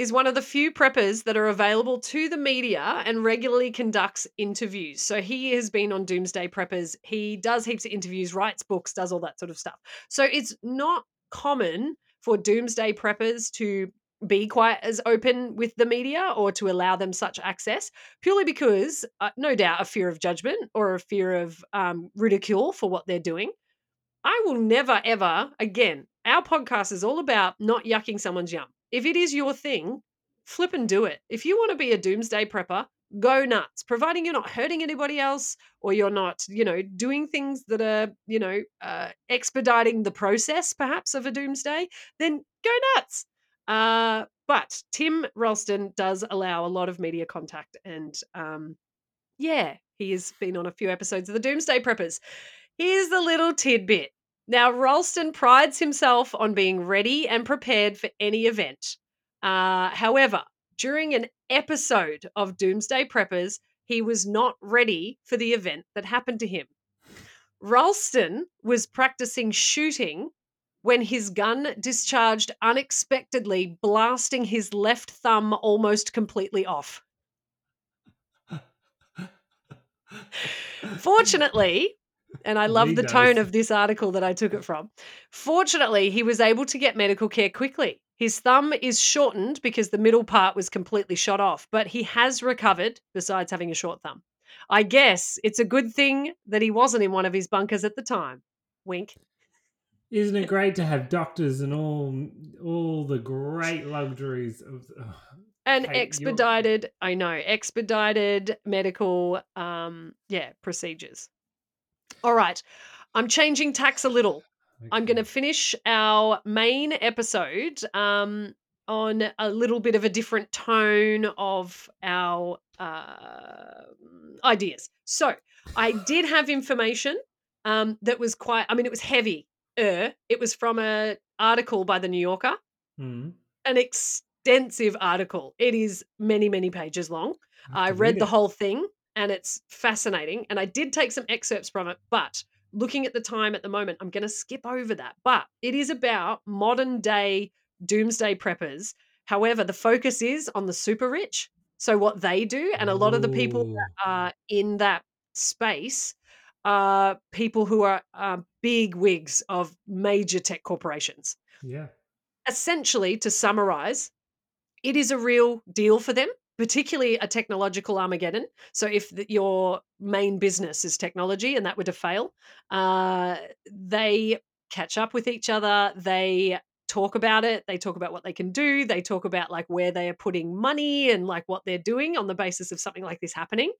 is one of the few preppers that are available to the media and regularly conducts interviews. So he has been on Doomsday Preppers. He does heaps of interviews, writes books, does all that sort of stuff. So it's not common for Doomsday Preppers to be quite as open with the media or to allow them such access, purely because, uh, no doubt, a fear of judgment or a fear of um, ridicule for what they're doing. I will never, ever, again, our podcast is all about not yucking someone's yum. If it is your thing, flip and do it. If you want to be a doomsday prepper, go nuts, providing you're not hurting anybody else or you're not, you know, doing things that are, you know, uh, expediting the process perhaps of a doomsday, then go nuts. Uh, but Tim Ralston does allow a lot of media contact and, um, yeah, he has been on a few episodes of the Doomsday Preppers. Here's the little tidbit. Now, Ralston prides himself on being ready and prepared for any event. Uh, however, during an episode of Doomsday Preppers, he was not ready for the event that happened to him. Ralston was practicing shooting when his gun discharged unexpectedly, blasting his left thumb almost completely off. Fortunately, and I love He the tone of this article that I took it from. Fortunately, he was able to get medical care quickly. His thumb is shortened because the middle part was completely shot off, but he has recovered besides having a short thumb. I guess it's a good thing that he wasn't in one of his bunkers at the time. Wink. Isn't it great to have doctors and all all the great luxuries of oh, you're- expedited, I know, expedited medical um yeah, procedures. All right. I'm changing tacks a little. I'm going to finish our main episode um, on a little bit of a different tone of our uh, ideas. So I did have information um, that was quite. I mean, it was heavy. Er, it was from a article by the New Yorker, Mm, an extensive article. It is many, many pages long. I I have read the whole thing and it's fascinating. And I did take some excerpts from it, but looking at the time at the moment, I'm going to skip over that. But it is about modern day doomsday preppers. However, the focus is on the super rich. So, what they do, and a lot of the people that are in that space are people who are uh, big wigs of major tech corporations yeah. essentially, to summarize, it is a real deal for them, particularly a technological Armageddon. So, if the, your main business is technology and that were to fail, uh, they catch up with each other. They talk about it. They talk about what they can do. They talk about like where they are putting money and like what they're doing on the basis of something like this happening.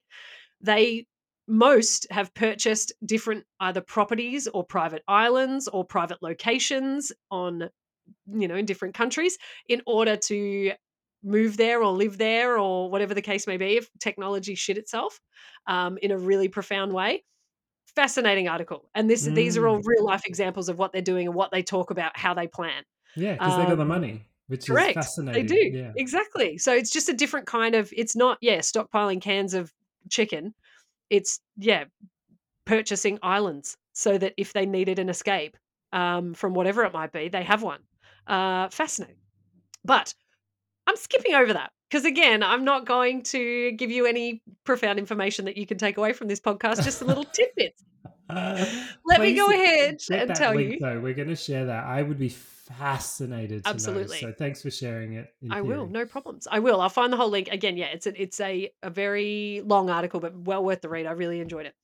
They most have purchased different either properties or private islands or private locations on you know in different countries in order to move there or live there or whatever the case may be if technology shit itself um, in a really profound way. Fascinating article and this these are all Mm, real life examples of what they're doing and what they talk about how they plan. Yeah, because they got the um, money, which is fascinating they do Yeah. exactly. So it's just a different kind of it's not yeah stockpiling cans of chicken it's yeah purchasing islands so that if they needed an escape um, from whatever it might be they have one. Uh, fascinating. But I'm skipping over that because, again, I'm not going to give you any profound information that you can take away from this podcast, just a little tidbits. Uh, Let me go ahead and tell link you. though. We're going to share that. I would be fascinated to Absolutely. know. So thanks for sharing it. I will, no problems. I will. I'll find the whole link again. Yeah, it's a, it's a, a very long article, but well worth the read. I really enjoyed it.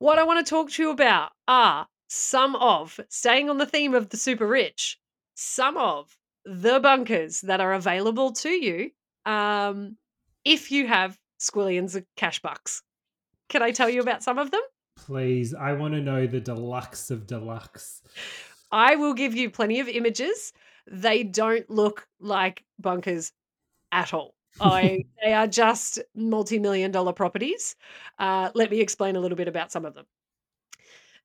What I want to talk to you about are some of, staying on the theme of the super rich, some of the bunkers that are available to you um, if you have squillions of cash bucks. Can I tell you about some of them? Please, I want to know the deluxe of deluxe. I will give you plenty of images. They don't look like bunkers at all. I, they are just multi-million dollar properties. Uh, let me explain a little bit about some of them.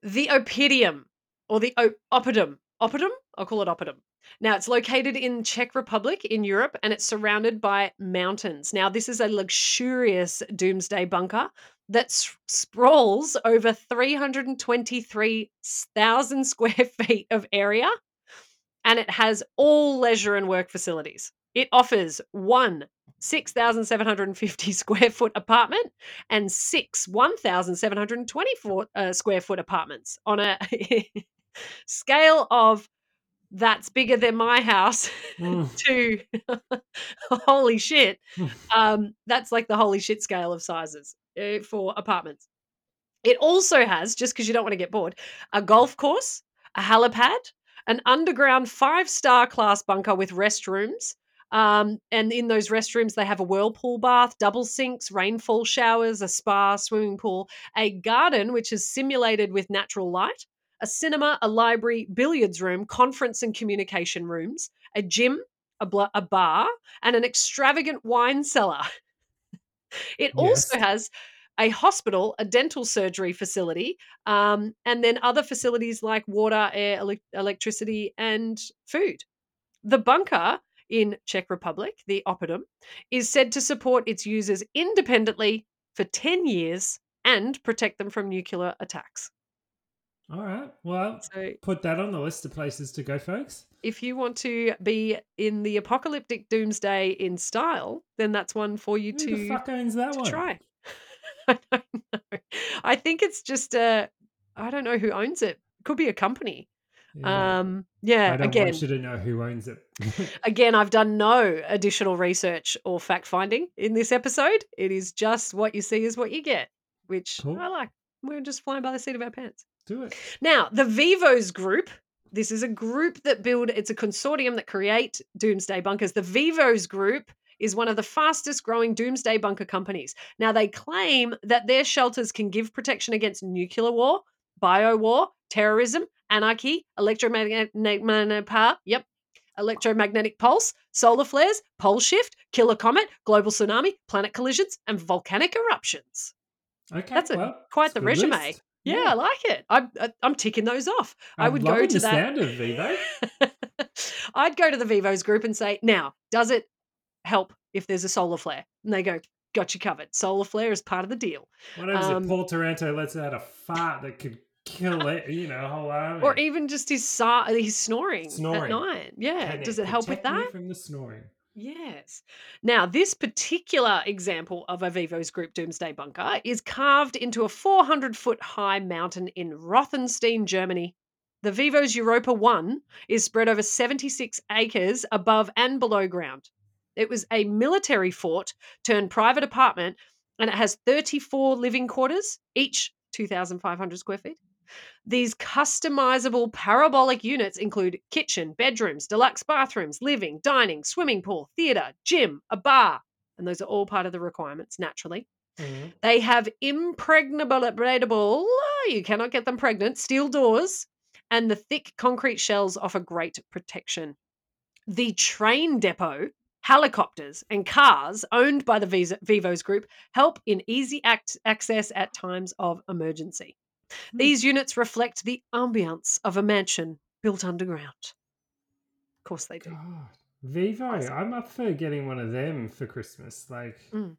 The Opidium or the o- Oppidum. Oppidum? I'll call it Oppidum. Now, it's located in Czech Republic in Europe and it's surrounded by mountains. Now, this is a luxurious doomsday bunker that s- sprawls over 323,000 square feet of area and it has all leisure and work facilities. It offers one 6,750 square foot apartment and six 1,724 uh, square foot apartments on a scale of that's bigger than my house Mm, to holy shit. Hmm. Um, that's like the holy shit scale of sizes uh, for apartments. It also has, just because you don't want to get bored, a golf course, a helipad, an underground five star class bunker with restrooms. Um, and in those restrooms, they have a whirlpool bath, double sinks, rainfall showers, a spa, swimming pool, a garden, which is simulated with natural light, a cinema, a library, billiards room, conference and communication rooms, a gym, a, bl- a bar, and an extravagant wine cellar. It also has a hospital, a dental surgery facility, um, and then other facilities like water, air, elec electricity, and food. The bunker in Czech Republic, the Oppidum, is said to support its users independently for 10 years and protect them from nuclear attacks. All right. Well, So put that on the list of places to go, folks. if you want to be in the apocalyptic doomsday in style, then that's one for you Who to the fuck owns that one? try. I don't know. I think it's just a. I don't know who owns it. Could be a company. Yeah. Um, yeah. I don't again, want you to know who owns it. again, I've done no additional research or fact finding in this episode. It is just what you see is what you get, which Cool. I like. We're just flying by the seat of our pants. Do it. Now, the Vivos Group. This is a group that build. It's a consortium that create doomsday bunkers. The Vivos Group is one of the fastest growing doomsday bunker companies. Now, they claim that their shelters can give protection against nuclear war, bio war, terrorism, anarchy, electromagnetic power. Yep. Electromagnetic pulse, solar flares, pole shift, killer comet, global tsunami, planet collisions, and volcanic eruptions. Okay. That's a- well, quite the resume. list. Yeah, I like it. I, I, I'm ticking those off. I I'm would go to the that. sound of Vivo. I'd go to the Vivos group and say, now, does it help if there's a solar flare? And they go, got you covered. Solar flare is part of the deal. What happens Um, if Paul Taranto lets out a fart that could kill it, you know, whole army? Or even just his, his snoring, at Snoring. night. Yeah. Can does it help with that? From the snoring. Yes. Now, this particular example of a Vivos Group doomsday bunker is carved into a 400 foot high mountain in Rothenstein, Germany. The Vivos Europa 1 is spread over 76 acres above and below ground. It was a military fort turned private apartment, and it has 34 living quarters, each 2,500 square feet. These customizable parabolic units include kitchen, bedrooms, deluxe bathrooms, living, dining, swimming pool, theatre, gym, a bar, and those are all part of the requirements, naturally. Mhm. They have impregnable, you cannot get them pregnant, steel doors, and the thick concrete shells offer great protection. The train depot, helicopters, and cars owned by the Vivos Group help in easy act- access at times of emergency. Hmm. These units reflect the ambience of a mansion built underground. Of course, they do. God. Vivo. I'm up for getting one of them for Christmas. Like, Mm.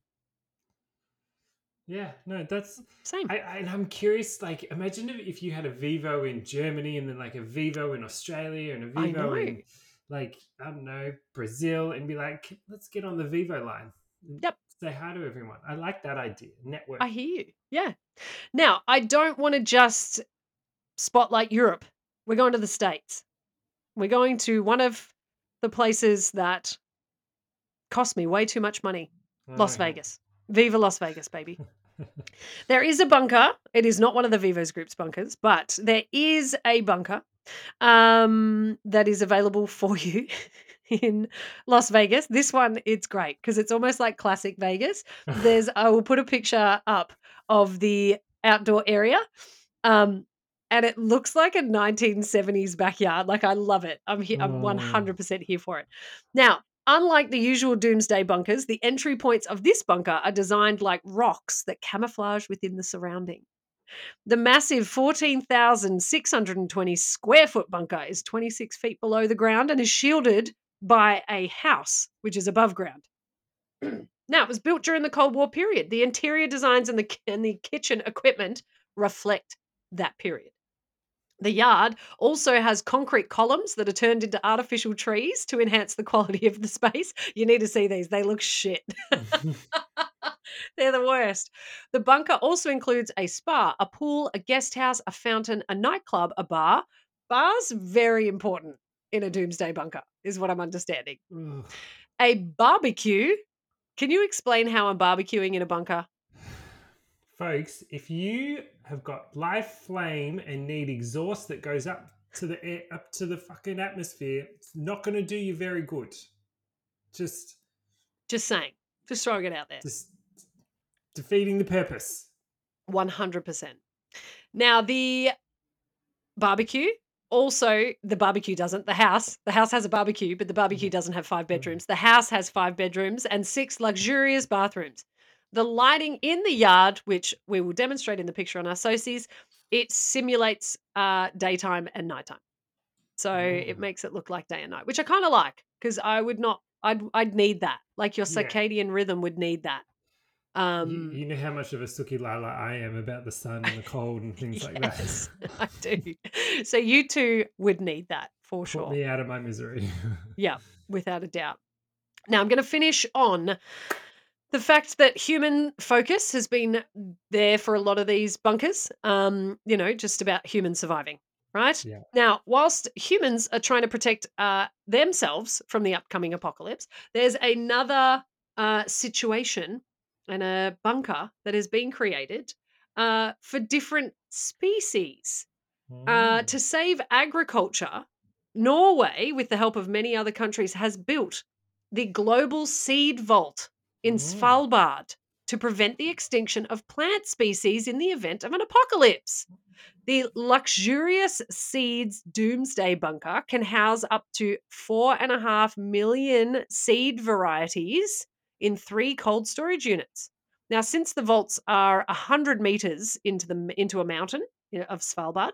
yeah, no, that's. Same. I, I, and I'm curious. Like, imagine if, if you had a Vivo in Germany and then like a Vivo in Australia and a Vivo in, like, I don't know, Brazil, and be like, let's get on the Vivo line. Yep. Say hi to everyone. I like that idea. Network. I hear you. Yeah. Now, I don't want to just spotlight Europe. We're going to the States. We're going to one of the places that cost me way too much money Las Oh, yeah. Vegas. Viva Las Vegas, baby. There is a bunker. It is not one of the Vivos Group's bunkers, but there is a bunker um, that is available for you in Las Vegas. This one, it's great because it's almost like classic Vegas. There's, I will put a picture up of the outdoor area. Um, and it looks like a 1970s backyard. Like I love it. I'm here. I'm Oh. 100% here for it. Now, unlike the usual doomsday bunkers, the entry points of this bunker are designed like rocks that camouflage within the surrounding. The massive 14,620 square foot bunker is 26 feet below the ground and is shielded by a house, which is above ground. now, it was built during the Cold War period. The interior designs and the, and the kitchen equipment reflect that period. The yard also has concrete columns that are turned into artificial trees to enhance the quality of the space. You need to see these, they look shit. They're the worst. The bunker also includes a spa, a pool, a guest house, a fountain, a nightclub, a bar. Bars very important in a doomsday bunker, is what I'm understanding. A barbecue. Can you explain how I'm barbecuing in a bunker? Folks, if you have got live flame and need exhaust that goes up to the air, up to the fucking atmosphere, it's not going to do you very good. Just, Just saying, just throwing it out there. just defeating the purpose. 100%. Now, the barbecue, also, the barbecue doesn't. The house, the house has a barbecue, but the barbecue doesn't have five bedrooms. The house has five bedrooms and six luxurious bathrooms. The lighting in the yard, which we will demonstrate in the picture on our socios, it simulates uh, daytime and nighttime. So it Mm. makes it look like day and night, which I kind of like because I would not, I'd, I'd need that. Like your Yeah. circadian rhythm would need that. You, Um, you know how much of a Suki Lala I am about the sun and the cold and things like that. I do. So you two would need that for Put sure. me out of my misery. Yeah, without a doubt. Now I'm going to finish on the fact that human focus has been there for a lot of these bunkers. Um, you know, just about human surviving, right? Yeah. Now, whilst humans are trying to protect uh, themselves from the upcoming apocalypse, there's another uh, situation and a bunker that has been created uh, for different species. Uh, Mm. to save agriculture, Norway, with the help of many other countries, has built the Global Seed Vault in Mm. Svalbard to prevent the extinction of plant species in the event of an apocalypse. The luxurious seeds doomsday bunker can house up to four and a half million seed varieties in three cold storage units. Now, since the vaults are 100 meters into, the, into a mountain of Svalbard,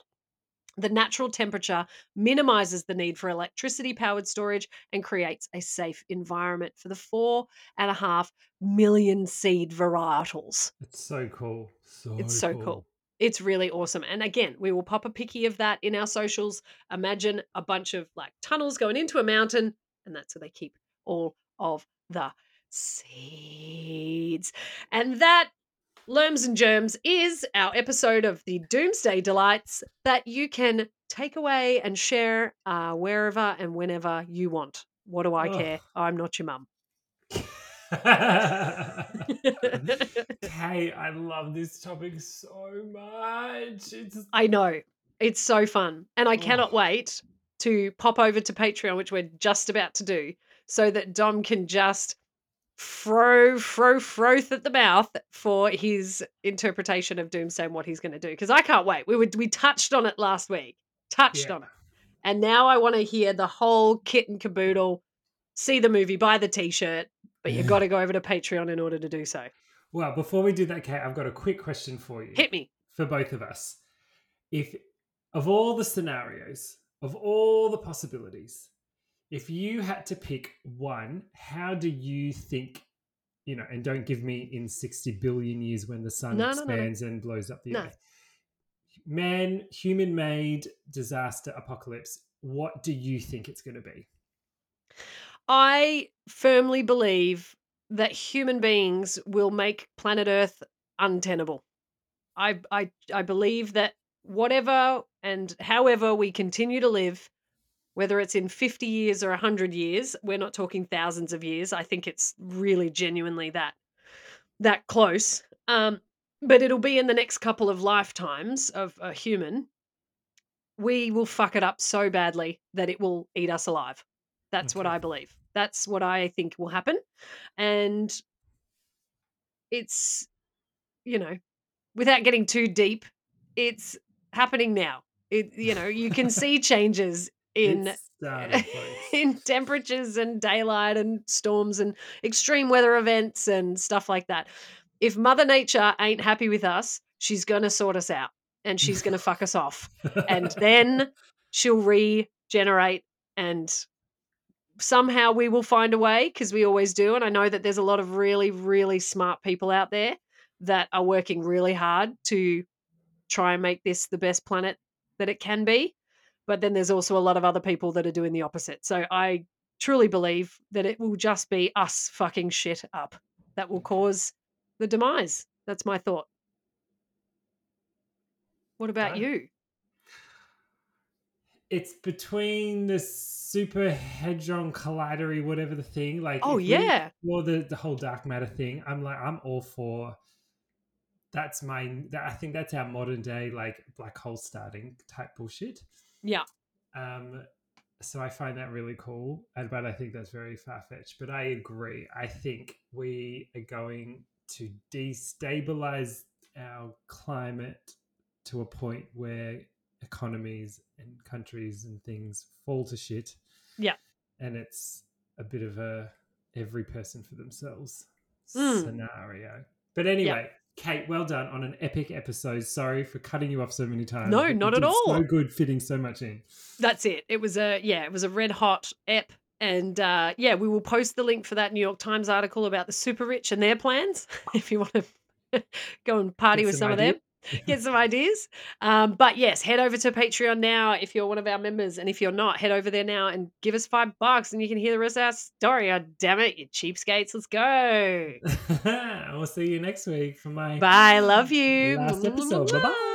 the natural temperature minimizes the need for electricity powered storage and creates a safe environment for the four and a half million seed varietals. It's so cool. So It's so cool. It's really awesome. And again, we will pop a picky of that in our socials. Imagine a bunch of like tunnels going into a mountain, and that's where they keep all of the seeds. And that, Lerms and Germs, is our episode of the Doomsday Delights that you can take away and share uh, wherever and whenever you want. What do I care? I'm not your mum. hey, I love this topic so much. It's I know. It's so fun. And I Oh. cannot wait to pop over to Patreon, which we're just about to do, so that Dom can just fro, fro, froth at the mouth for his interpretation of Doomsday and what he's going to do. Because I can't wait. We would we touched on it last week. Touched Yeah. on it. And now I want to hear the whole kit and caboodle, see the movie, buy the t-shirt, but you've got to go over to Patreon in order to do so. well, before we do that, Kate, I've got a quick question for you. Hit me. for both of us. If of all the scenarios, of all the possibilities, if you had to pick one, how do you think, you know, and don't give me in 60 billion years when the sun No, no, no, no. expands and blows up the earth. Man, human made disaster apocalypse, what do you think it's going to be? I firmly believe that human beings will make planet Earth untenable. I I I believe that whatever and however we continue to live, whether it's in 50 years or 100 years, we're not talking thousands of years. I think it's really genuinely that that close. Um but it'll be in the next couple of lifetimes of a human. We will fuck it up so badly that it will eat us alive. That's what I believe. That's what I think will happen. And it's, you know, without getting too deep, it's happening now. It, you know, you can see changes in It's starting, folks. in temperatures and daylight and storms and extreme weather events and stuff like that. If Mother Nature ain't happy with us, she's going to sort us out and she's going to fuck us off. And then she'll regenerate and somehow we will find a way because we always do. And I know that there's a lot of really, really smart people out there that are working really hard to try and make this the best planet that it can be. But then there's also a lot of other people that are doing the opposite. So I truly believe that it will just be us fucking shit up that will cause the demise. That's my thought. What about you? it's between the super hadron collidery, whatever the thing. Like, Oh, yeah. explore the the whole dark matter thing. I'm like, I'm all for. That's my. That, I think that's our modern day like black hole starting type bullshit. Yeah. Um, so I find that really cool, and but I think that's very far fetched. But I agree. I think we are going to destabilize our climate to a point where economies and countries and things fall to shit. Yeah. and it's a bit of a every person for themselves Mm. scenario. But anyway. Kate, well done on an epic episode. Sorry for cutting you off so many times. No, not at all. So good fitting so much in. That's it. It was a yeah, it was a red hot ep And uh, yeah, we will post the link for that New York Times article about the super rich and their plans if you want to go and party Get with some some of them get some ideas. Um, but yes, head over to Patreon now if you're one of our members. And if you're not, head over there now and give us five bucks and you can hear the rest of our story. Oh, damn it, you cheapskates. Let's go. we'll see you next week for my Bye. Love you. last episode. Bye bye.